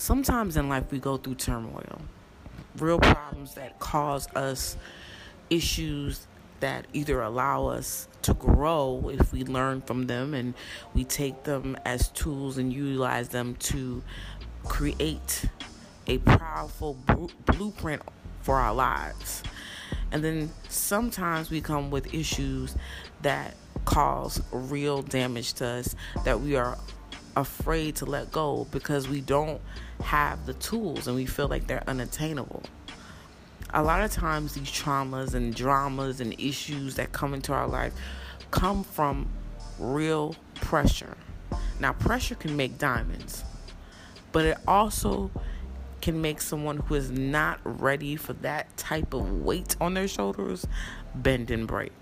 sometimes in life we go through turmoil, real problems that cause us issues that either allow us to grow if we learn from them and we take them as tools and utilize them to create a powerful blueprint for our lives. And then sometimes we come with issues that cause real damage to us that we are afraid to let go because we don't have the tools and we feel like they're unattainable. A lot of times, these traumas and dramas and issues that come into our life come from real pressure. Now, pressure can make diamonds, but it also can make someone who is not ready for that type of weight on their shoulders bend and break.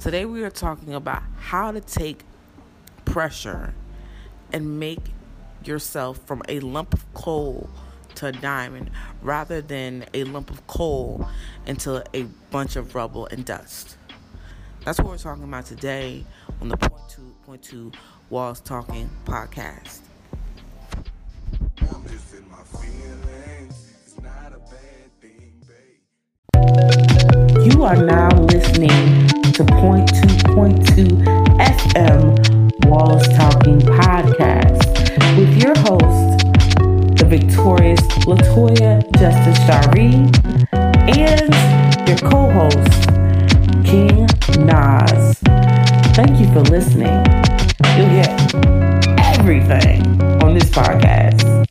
Today, we are talking about how to take pressure and make yourself from a lump of coal to a diamond rather than a lump of coal into a bunch of rubble and dust. That's what we're talking about today on the Point Two Point Two Walls Talking podcast. You are now listening to Point Two Point Two FM Walls Talking podcast your host, the victorious Latoya Justice Shari, and your co-host, King Nas. Thank you for listening. You'll get everything on this podcast.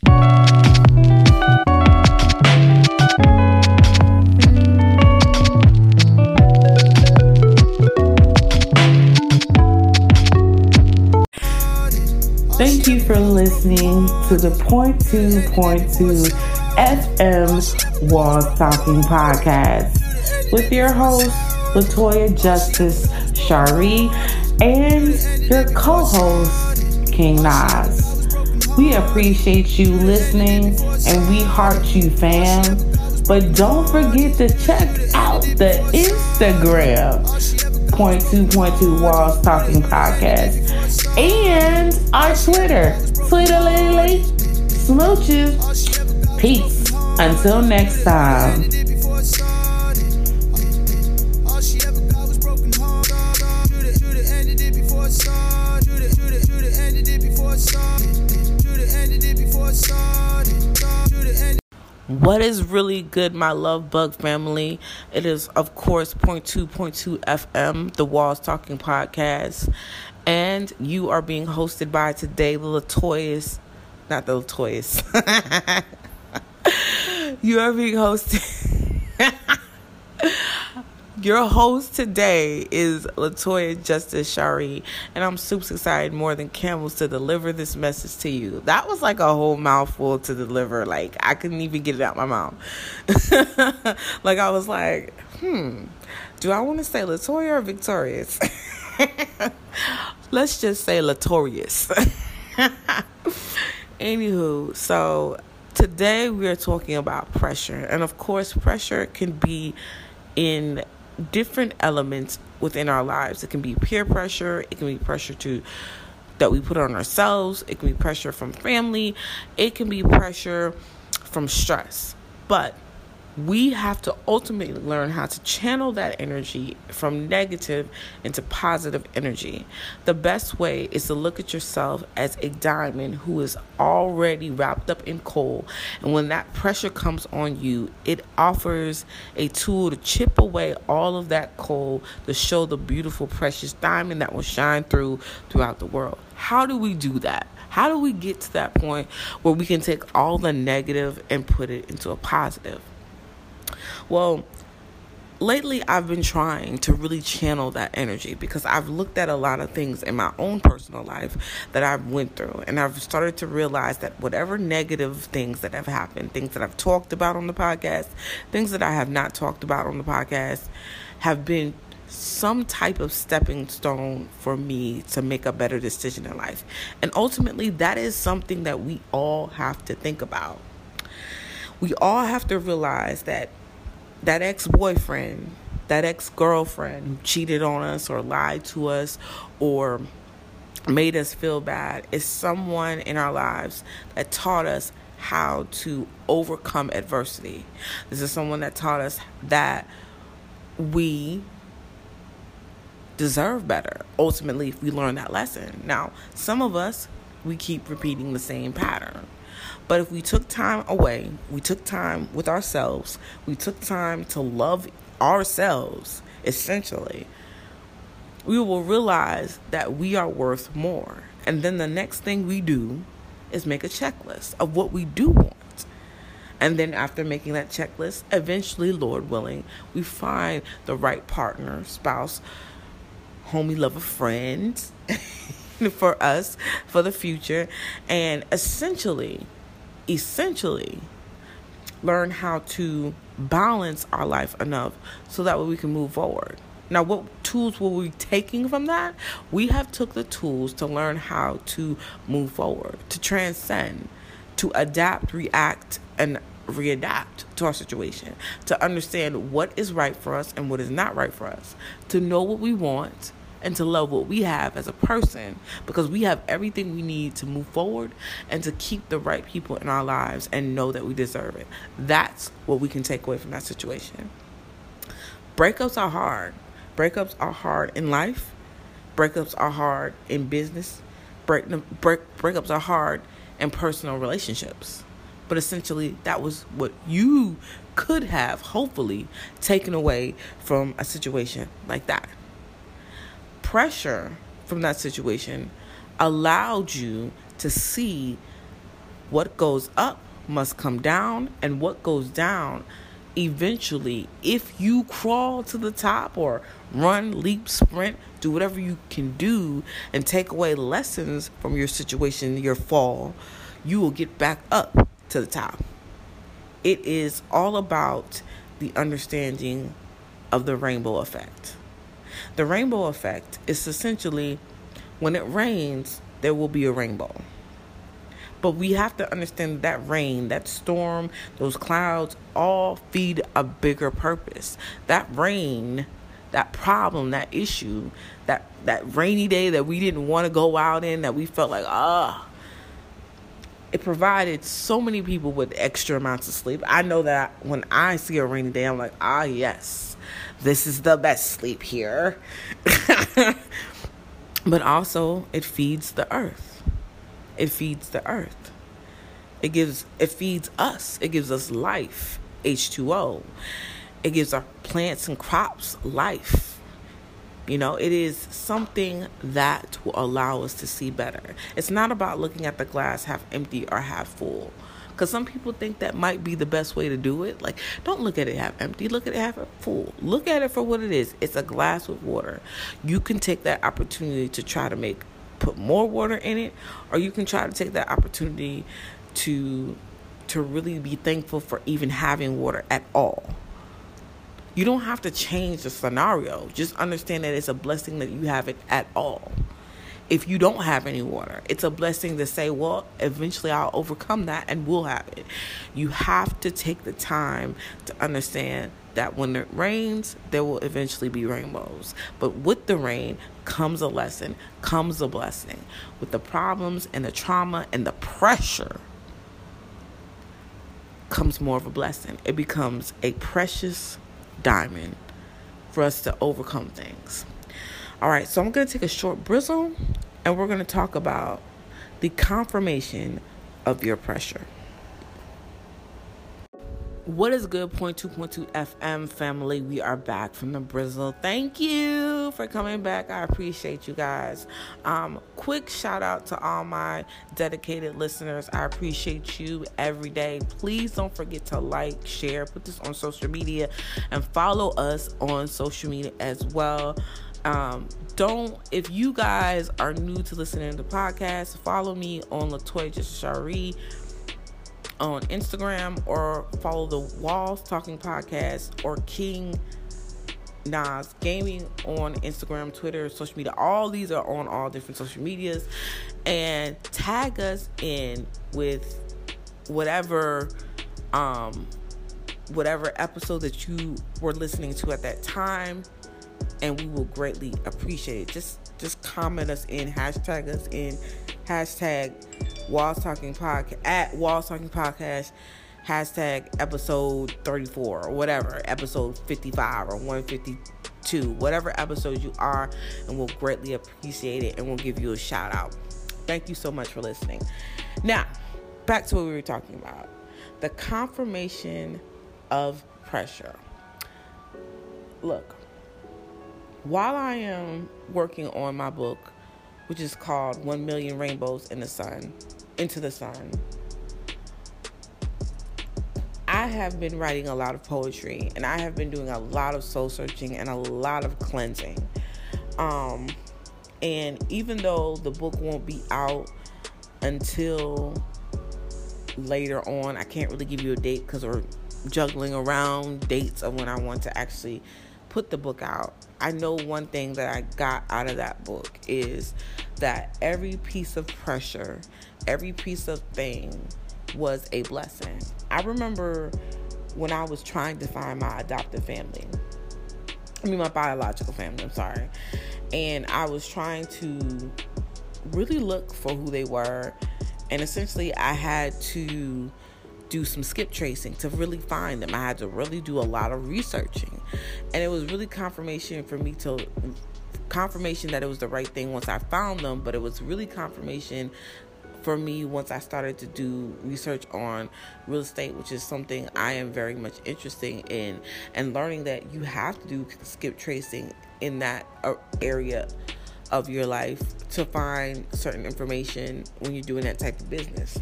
For listening to the Point Two Point Two FM Wall Talking Podcast with your host, Latoya Justice Shari, and your co host, King Nas. We appreciate you listening and we heart you, fam. But don't forget to check out the Instagram, point two point two Walls Talking Podcast, and our Twitter, Twitter Lily Smooches. Peace. Until next time. What is really good, my love bug family? It is, of course, point two point two FM, the Walls Talking Podcast, and you are being hosted by today the Latoyas, not the Latoyas. you are being hosted. Your host today is Latoya Justice Shari, and I'm super excited more than camels to deliver this message to you. That was like a whole mouthful to deliver. Like I couldn't even get it out my mouth. like I was like, hmm, do I want to say Latoya or Victorious? Let's just say Latorious. Anywho, so today we are talking about pressure, and of course, pressure can be in different elements within our lives. It can be peer pressure, it can be pressure to that we put on ourselves, it can be pressure from family, it can be pressure from stress. But we have to ultimately learn how to channel that energy from negative into positive energy. The best way is to look at yourself as a diamond who is already wrapped up in coal. And when that pressure comes on you, it offers a tool to chip away all of that coal to show the beautiful, precious diamond that will shine through throughout the world. How do we do that? How do we get to that point where we can take all the negative and put it into a positive? Well, lately I've been trying to really channel that energy because I've looked at a lot of things in my own personal life that I've went through and I've started to realize that whatever negative things that have happened, things that I've talked about on the podcast, things that I have not talked about on the podcast have been some type of stepping stone for me to make a better decision in life. And ultimately that is something that we all have to think about. We all have to realize that that ex boyfriend, that ex girlfriend who cheated on us or lied to us or made us feel bad is someone in our lives that taught us how to overcome adversity. This is someone that taught us that we deserve better ultimately if we learn that lesson. Now, some of us, we keep repeating the same pattern. But if we took time away, we took time with ourselves, we took time to love ourselves, essentially, we will realize that we are worth more. And then the next thing we do is make a checklist of what we do want. And then after making that checklist, eventually, Lord willing, we find the right partner, spouse, homie, lover, friend for us for the future. And essentially, essentially, learn how to balance our life enough so that way we can move forward. Now, what tools were we taking from that? We have took the tools to learn how to move forward, to transcend, to adapt, react, and readapt to our situation, to understand what is right for us and what is not right for us, to know what we want and to love what we have as a person because we have everything we need to move forward and to keep the right people in our lives and know that we deserve it. That's what we can take away from that situation. Breakups are hard. Breakups are hard in life. Breakups are hard in business. Break, break, breakups are hard in personal relationships. But essentially, that was what you could have, hopefully, taken away from a situation like that pressure from that situation allowed you to see what goes up must come down and what goes down eventually. If you crawl to the top or run leap sprint do whatever you can do and take away lessons from your situation your fall you will get back up to the top. It is all about the understanding of the rainbow effect the rainbow effect is essentially when it rains, there will be a rainbow. But we have to understand that rain, that storm, those clouds all feed a bigger purpose. That rain, that problem, that issue, that that rainy day that we didn't want to go out in, that we felt like, ah, it provided so many people with extra amounts of sleep. I know that when I see a rainy day, I'm like, ah, yes this is the best sleep here. but also, it feeds the earth. It feeds the earth. It gives it feeds us. It gives us life, H2O. It gives our plants and crops life. You know, it is something that will allow us to see better. It's not about looking at the glass half empty or half full. Because some people think that might be the best way to do it. Like, don't look at it half empty, look at it half full. Look at it for what it is. It's a glass with water. You can take that opportunity to try to make put more water in it, or you can try to take that opportunity to to really be thankful for even having water at all. You don't have to change the scenario. Just understand that it's a blessing that you have it at all if you don't have any water. It's a blessing to say, well, eventually I'll overcome that and we'll have it. You have to take the time to understand that when it rains, there will eventually be rainbows. But with the rain comes a lesson, comes a blessing. With the problems and the trauma and the pressure comes more of a blessing. It becomes a precious diamond for us to overcome things. All right, so I'm going to take a short bristle and we're going to talk about the confirmation of your pressure. What is good? Point two point two FM family. We are back from the Brizzle. Thank you for coming back. I appreciate you guys. Um, quick shout out to all my dedicated listeners. I appreciate you every day. Please don't forget to like, share, put this on social media, and follow us on social media as well. Um, don't if you guys are new to listening to the podcast, follow me on Latoya Just Shari on Instagram or follow the Walls Talking Podcast or King Nas Gaming on Instagram, Twitter, social media. All these are on all different social medias. And tag us in with whatever um whatever episode that you were listening to at that time and we will greatly appreciate it. Just just comment us in, hashtag us in, hashtag Walls Talking Podcast at Walls Talking Podcast, hashtag episode 34 or whatever, episode 55 or 152, whatever episode you are, and we'll greatly appreciate it and we'll give you a shout out. Thank you so much for listening. Now, back to what we were talking about the confirmation of pressure. Look, while I am working on my book, which is called One Million Rainbows in the Sun, Into the Sun, I have been writing a lot of poetry and I have been doing a lot of soul searching and a lot of cleansing. Um, and even though the book won't be out until later on, I can't really give you a date because we're juggling around dates of when I want to actually put the book out. I know one thing that I got out of that book is that every piece of pressure, every piece of thing was a blessing. I remember when I was trying to find my adoptive family. I mean, my biological family, I'm sorry. And I was trying to really look for who they were. And essentially, I had to do some skip tracing to really find them. I had to really do a lot of researching. And it was really confirmation for me to confirmation that it was the right thing once I found them, but it was really confirmation for me once I started to do research on real estate, which is something I am very much interested in, and learning that you have to do skip tracing in that uh, area of your life to find certain information when you're doing that type of business.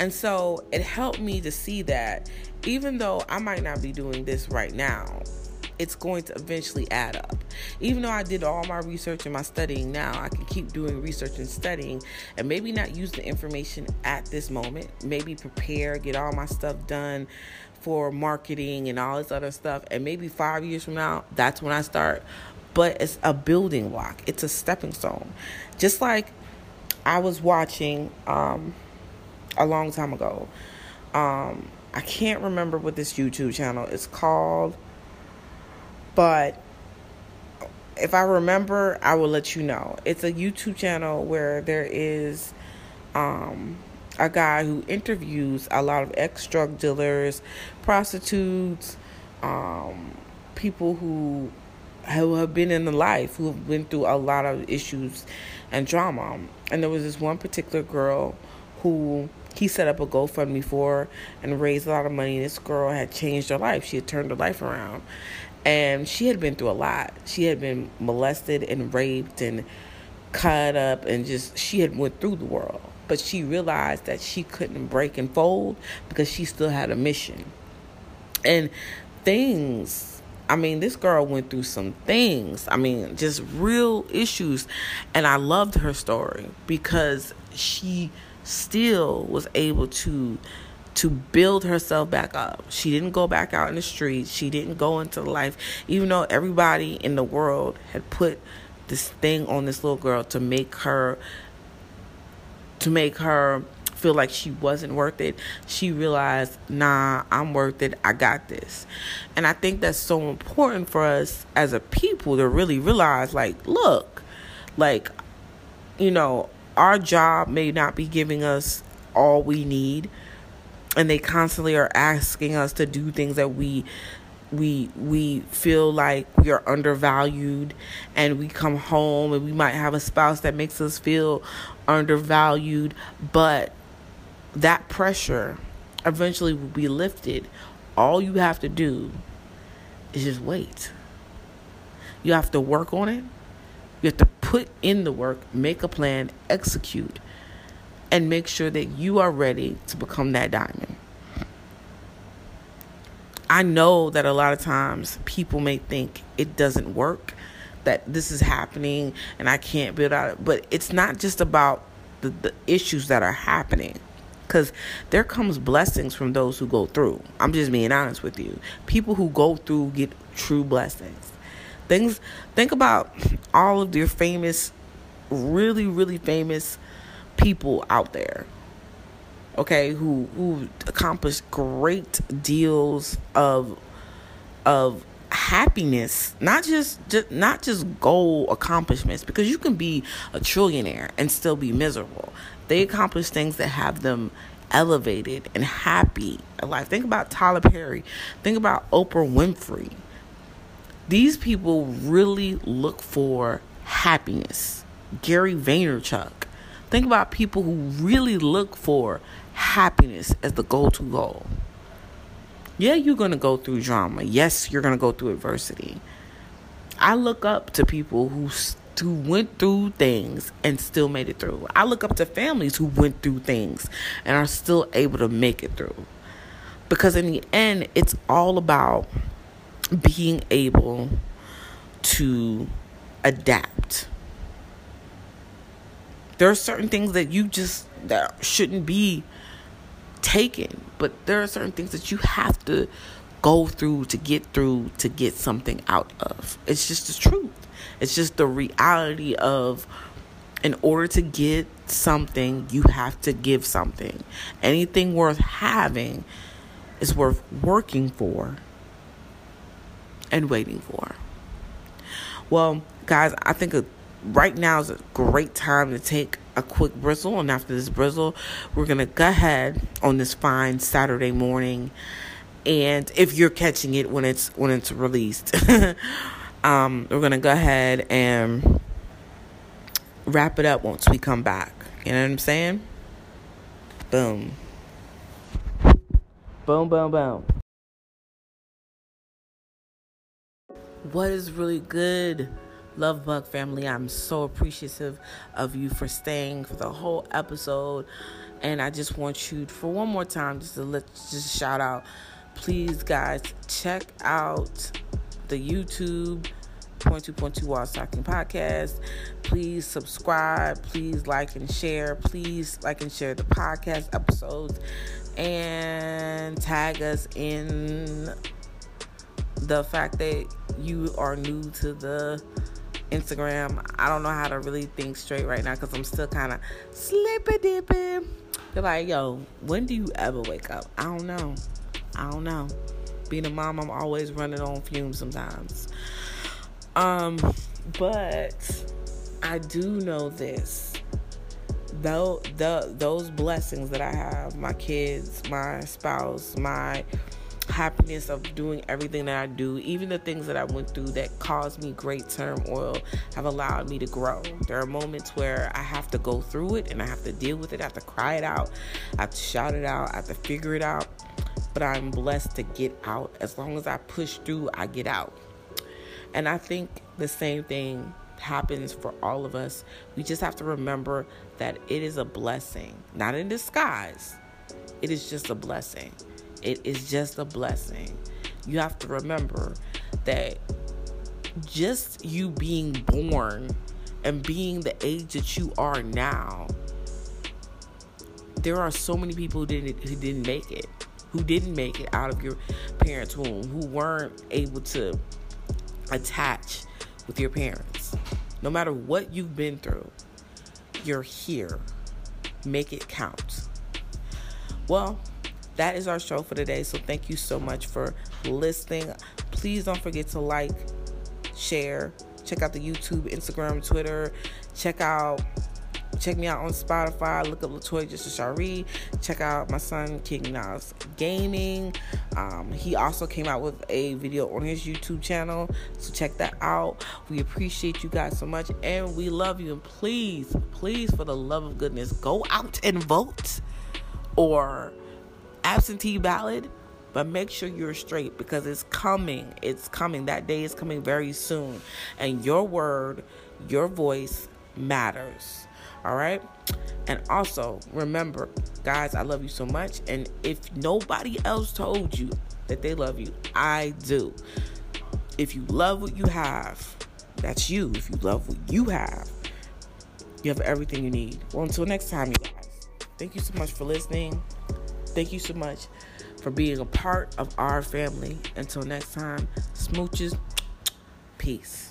And so it helped me to see that even though I might not be doing this right now, it's going to eventually add up. Even though I did all my research and my studying now, I can keep doing research and studying and maybe not use the information at this moment. Maybe prepare, get all my stuff done for marketing and all this other stuff. And maybe five years from now, that's when I start. But it's a building block, it's a stepping stone. Just like I was watching, um, a long time ago. Um, I can't remember what this YouTube channel is called, but if I remember, I will let you know. It's a YouTube channel where there is um, a guy who interviews a lot of ex drug dealers, prostitutes, um, people who who have been in the life, who have been through a lot of issues and drama. And there was this one particular girl who he set up a GoFundMe for and raised a lot of money. This girl had changed her life. She had turned her life around. And she had been through a lot. She had been molested and raped and cut up and just she had went through the world. But she realized that she couldn't break and fold because she still had a mission. And things I mean, this girl went through some things. I mean, just real issues. And I loved her story because she still was able to to build herself back up. She didn't go back out in the streets. She didn't go into life, even though everybody in the world had put this thing on this little girl to make her to make her feel like she wasn't worth it. She realized, nah, I'm worth it. I got this. And I think that's so important for us as a people to really realize, like, look, like, you know, our job may not be giving us all we need and they constantly are asking us to do things that we we we feel like we are undervalued and we come home and we might have a spouse that makes us feel undervalued but that pressure eventually will be lifted. All you have to do is just wait. You have to work on it. You have to put in the work, make a plan, execute, and make sure that you are ready to become that diamond. I know that a lot of times people may think it doesn't work, that this is happening and I can't build out, but it's not just about the, the issues that are happening because there comes blessings from those who go through. I'm just being honest with you. People who go through get true blessings. Things think about all of your famous really really famous people out there. Okay, who who accomplished great deals of of happiness, not just, just not just goal accomplishments, because you can be a trillionaire and still be miserable. They accomplish things that have them elevated and happy in life. Think about Tyler Perry. Think about Oprah Winfrey. These people really look for happiness. Gary Vaynerchuk. Think about people who really look for happiness as the go to goal. Yeah, you're going to go through drama. Yes, you're going to go through adversity. I look up to people who who went through things and still made it through. I look up to families who went through things and are still able to make it through. Because in the end, it's all about being able to adapt. There are certain things that you just that shouldn't be taken. But there are certain things that you have to go through to get through to get something out of. It's just the truth. It's just the reality of in order to get something, you have to give something. Anything worth having is worth working for and waiting for. Well, guys, I think a, right now is a great time to take a quick bristle. And after this bristle, we're going to go ahead on this fine Saturday morning. And if you're catching it when it's when it's released, um, we're gonna go ahead and wrap it up once we come back. You know what I'm saying? Boom. Boom, boom, boom. What is really good? Love Bug family, I'm so appreciative of you for staying for the whole episode. And I just want you for one more time just to let just shout out. Please guys, check out the YouTube 22.2 Walls Talking Podcast. Please subscribe. Please like and share. Please like and share the podcast episodes and tag us in the fact that you are new to the Instagram. I don't know how to really think straight right now because I'm still kind of slippy dipping. They're like, yo, when do you ever wake up? I don't know. I don't know. Being a mom, I'm always running on fumes sometimes. Um, but I do know this. Though the those blessings that I have, my kids, my spouse, my happiness of doing everything that I do, even the things that I went through that caused me great turmoil, have allowed me to grow. There are moments where I have to go through it and I have to deal with it, I have to cry it out, I have to shout it out, I have to figure it out. But I'm blessed to get out. As long as I push through, I get out. And I think the same thing happens for all of us. We just have to remember that it is a blessing, not in disguise. It is just a blessing. It is just a blessing. You have to remember that just you being born and being the age that you are now, there are so many people who didn't who didn't make it, who didn't make it out of your parents' womb, who weren't able to attach with your parents. No matter what you've been through, you're here. Make it count. Well, that is our show for today. So thank you so much for listening. Please don't forget to like, share, check out the YouTube, Instagram, Twitter. Check out check me out on Spotify. Look up Latoya Just a Shari. Check out my son King Nas Gaming. Um, he also came out with a video on his YouTube channel, so check that out. We appreciate you guys so much, and we love you. And please, please, for the love of goodness, go out and vote or absentee ballot, but make sure you're straight because it's coming. It's coming. That day is coming very soon. And your word, your voice matters. All right? And also, remember, guys, I love you so much. And if nobody else told you that they love you, I do. If you love what you have, that's you. If you love what you have, you have everything you need. Well, until next time, you guys, thank you so much for listening. Thank you so much for being a part of our family. Until next time, smooches. Peace.